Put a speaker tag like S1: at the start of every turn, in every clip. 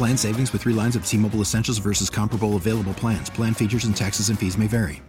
S1: Plan savings with three lines of T Mobile Essentials versus comparable available plans. Plan features and taxes and fees may vary.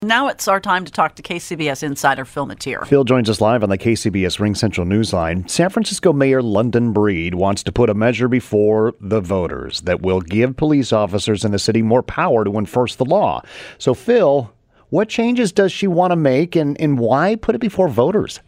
S2: Now it's our time to talk to KCBS insider Phil Matier.
S3: Phil joins us live on the KCBS Ring Central Newsline. San Francisco Mayor London Breed wants to put a measure before the voters that will give police officers in the city more power to enforce the law. So, Phil, what changes does she want to make and, and why put it before voters?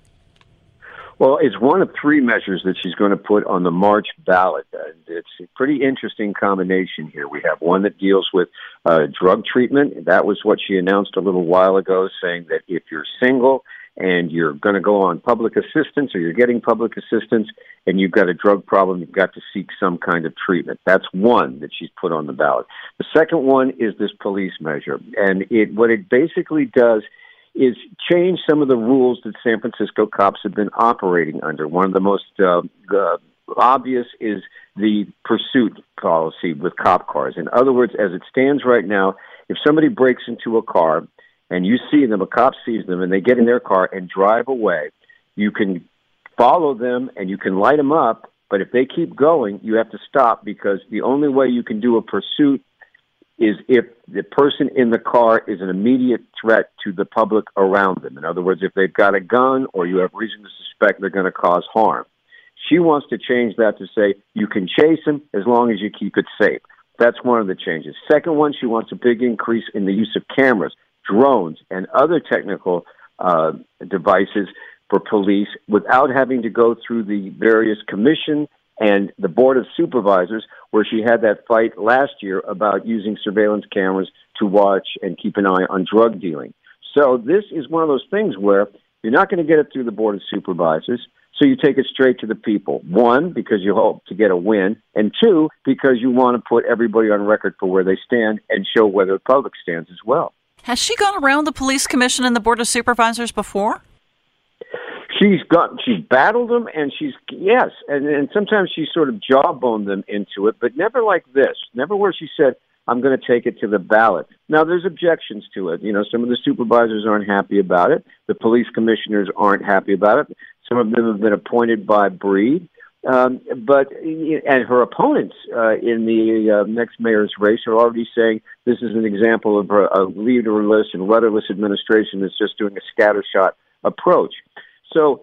S4: Well, it's one of three measures that she's going to put on the March ballot. It's a pretty interesting combination here. We have one that deals with uh, drug treatment. That was what she announced a little while ago, saying that if you're single and you're going to go on public assistance or you're getting public assistance and you've got a drug problem, you've got to seek some kind of treatment. That's one that she's put on the ballot. The second one is this police measure. And it, what it basically does is change some of the rules that San Francisco cops have been operating under. One of the most uh, uh, obvious is the pursuit policy with cop cars. In other words, as it stands right now, if somebody breaks into a car and you see them, a cop sees them, and they get in their car and drive away, you can follow them and you can light them up. But if they keep going, you have to stop because the only way you can do a pursuit is if the person in the car is an immediate threat to the public around them. In other words, if they've got a gun or you have reason to suspect they're going to cause harm. She wants to change that to say you can chase them as long as you keep it safe. That's one of the changes. Second one, she wants a big increase in the use of cameras, drones, and other technical uh, devices for police without having to go through the various commission and the Board of Supervisors, where she had that fight last year about using surveillance cameras to watch and keep an eye on drug dealing. So this is one of those things where you're not going to get it through the Board of Supervisors. So you take it straight to the people. One, because you hope to get a win, and two, because you want to put everybody on record for where they stand and show where the public stands as well.
S2: Has she gone around the police commission and the board of supervisors before?
S4: She's got she's battled them and she's yes and and sometimes she sort of jawboned them into it but never like this never where she said i'm going to take it to the ballot now there's objections to it you know some of the supervisors aren't happy about it the police commissioners aren't happy about it some of them have been appointed by breed um, but and her opponents uh, in the uh, next mayor's race are already saying this is an example of a, a leaderless and rudderless administration that's just doing a scattershot approach. So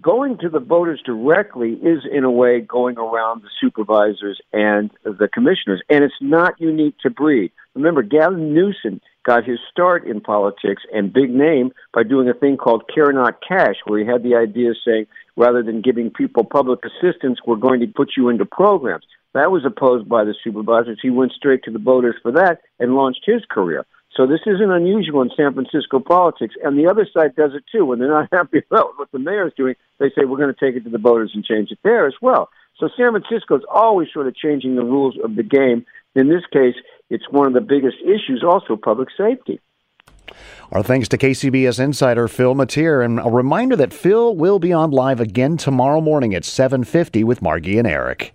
S4: going to the voters directly is in a way going around the supervisors and the commissioners. And it's not unique to breed. Remember gavin newsom got his start in politics and big name by doing a thing called care not cash where he had the idea saying rather than giving people public assistance we're going to put you into programs. That was opposed by the supervisors. He went straight to the voters for that and launched his career so this isn't unusual in San Francisco politics, and the other side does it too. When they're not happy about what the mayor is doing, they say we're going to take it to the voters and change it there as well. So San Francisco is always sort of changing the rules of the game. In this case, it's one of the biggest issues, also public safety.
S3: Our thanks to KCBS insider Phil Matier, and a reminder that Phil will be on live again tomorrow morning at 7:50 with Margie and Eric.